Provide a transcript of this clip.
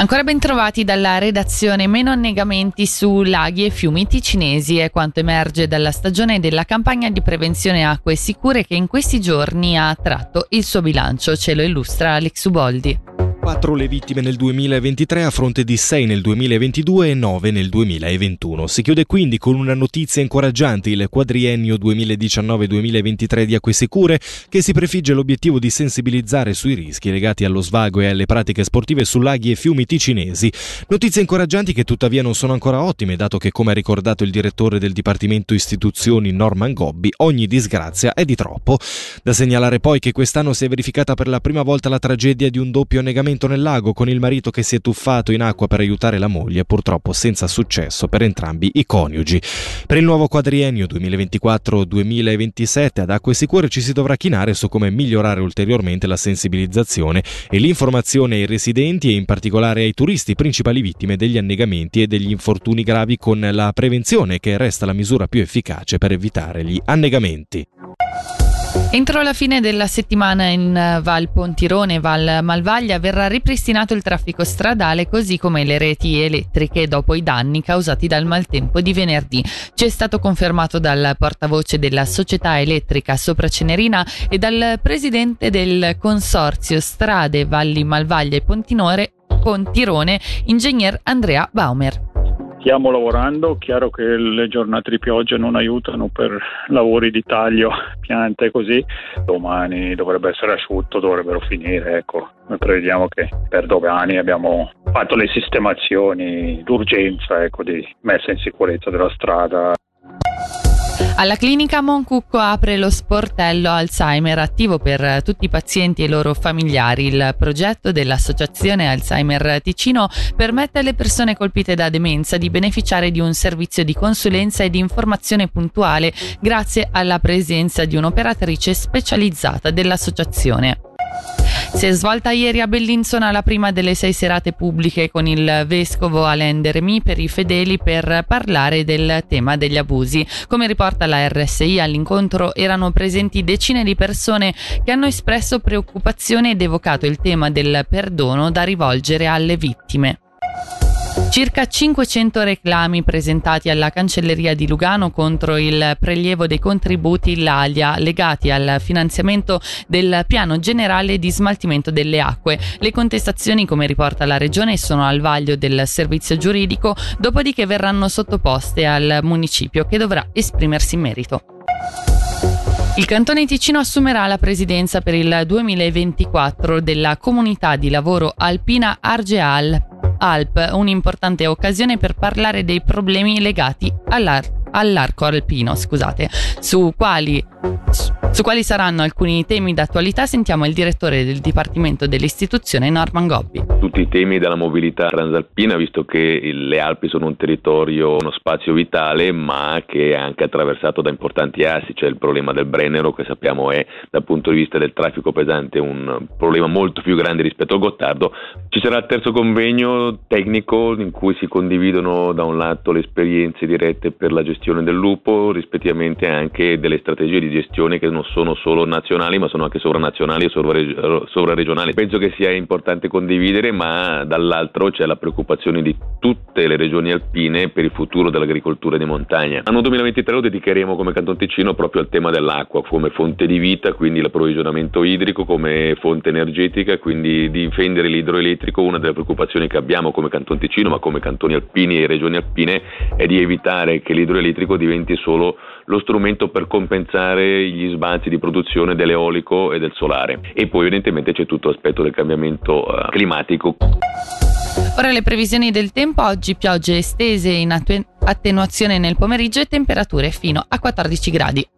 Ancora ben trovati dalla redazione meno annegamenti su laghi e fiumi ticinesi è quanto emerge dalla stagione della campagna di prevenzione acque sicure che in questi giorni ha tratto il suo bilancio, ce lo illustra Alex Uboldi. 4 le vittime nel 2023 a fronte di 6 nel 2022 e 9 nel 2021. Si chiude quindi con una notizia incoraggiante il quadriennio 2019-2023 di Acque Sicure che si prefigge l'obiettivo di sensibilizzare sui rischi legati allo svago e alle pratiche sportive su laghi e fiumi ticinesi. Notizie incoraggianti che tuttavia non sono ancora ottime dato che come ha ricordato il direttore del Dipartimento Istituzioni Norman Gobbi ogni disgrazia è di troppo. Da segnalare poi che quest'anno si è verificata per la prima volta la tragedia di un doppio annegamento spostamento nel lago con il marito che si è tuffato in acqua per aiutare la moglie, purtroppo senza successo per entrambi i coniugi. Per il nuovo quadriennio 2024-2027 ad Acque Sicure ci si dovrà chinare su come migliorare ulteriormente la sensibilizzazione e l'informazione ai residenti e in particolare ai turisti, principali vittime degli annegamenti e degli infortuni gravi con la prevenzione che resta la misura più efficace per evitare gli annegamenti. Entro la fine della settimana in eh, Val Pontirone e Val Malvaglia verrà ripristinato il traffico stradale così come le reti elettriche dopo i danni causati dal maltempo di venerdì. Ci è stato confermato dal portavoce della società elettrica Sopra Cenerina e dal presidente del consorzio Strade Valli Malvaglia e Pontirone, ingegner Andrea Baumer. Stiamo lavorando, chiaro che le giornate di pioggia non aiutano per lavori di taglio, piante così. Domani dovrebbe essere asciutto, dovrebbero finire, ecco. Noi prevediamo che per domani abbiamo fatto le sistemazioni d'urgenza, ecco, di messa in sicurezza della strada. Alla clinica Moncucco apre lo sportello Alzheimer attivo per tutti i pazienti e i loro familiari. Il progetto dell'Associazione Alzheimer Ticino permette alle persone colpite da demenza di beneficiare di un servizio di consulenza e di informazione puntuale grazie alla presenza di un'operatrice specializzata dell'associazione. Si è svolta ieri a Bellinzona la prima delle sei serate pubbliche con il vescovo Alain Dermy per i fedeli per parlare del tema degli abusi. Come riporta la RSI, all'incontro erano presenti decine di persone che hanno espresso preoccupazione ed evocato il tema del perdono da rivolgere alle vittime. Circa 500 reclami presentati alla cancelleria di Lugano contro il prelievo dei contributi l'ALIA legati al finanziamento del piano generale di smaltimento delle acque. Le contestazioni, come riporta la Regione, sono al vaglio del servizio giuridico, dopodiché verranno sottoposte al municipio che dovrà esprimersi in merito. Il Cantone Ticino assumerà la presidenza per il 2024 della comunità di lavoro alpina Argeal Alp, un'importante occasione per parlare dei problemi legati all'arte all'arco alpino, scusate, su quali, su quali saranno alcuni temi d'attualità sentiamo il direttore del Dipartimento dell'istituzione Norman Gobbi. Tutti i temi della mobilità transalpina, visto che le Alpi sono un territorio, uno spazio vitale, ma che è anche attraversato da importanti assi, c'è il problema del Brennero che sappiamo è dal punto di vista del traffico pesante un problema molto più grande rispetto al Gottardo. Ci sarà il terzo convegno tecnico in cui si condividono da un lato le esperienze dirette per la gestione del lupo, rispettivamente anche delle strategie di gestione che non sono solo nazionali ma sono anche sovranazionali e sovraregionali. Penso che sia importante condividere, ma dall'altro c'è la preoccupazione di tutte le regioni alpine per il futuro dell'agricoltura di montagna. L'anno 2023 lo dedicheremo come Canton Ticino proprio al tema dell'acqua come fonte di vita, quindi l'approvvigionamento idrico come fonte energetica, quindi difendere l'idroelettrico. Una delle preoccupazioni che abbiamo come Canton Ticino, ma come cantoni alpini e regioni alpine, è di evitare che l'idroelettrico elettrico diventi solo lo strumento per compensare gli sbalzi di produzione dell'eolico e del solare. E poi evidentemente c'è tutto l'aspetto del cambiamento uh, climatico. Ora le previsioni del tempo, oggi piogge estese in attenuazione nel pomeriggio e temperature fino a 14 gradi.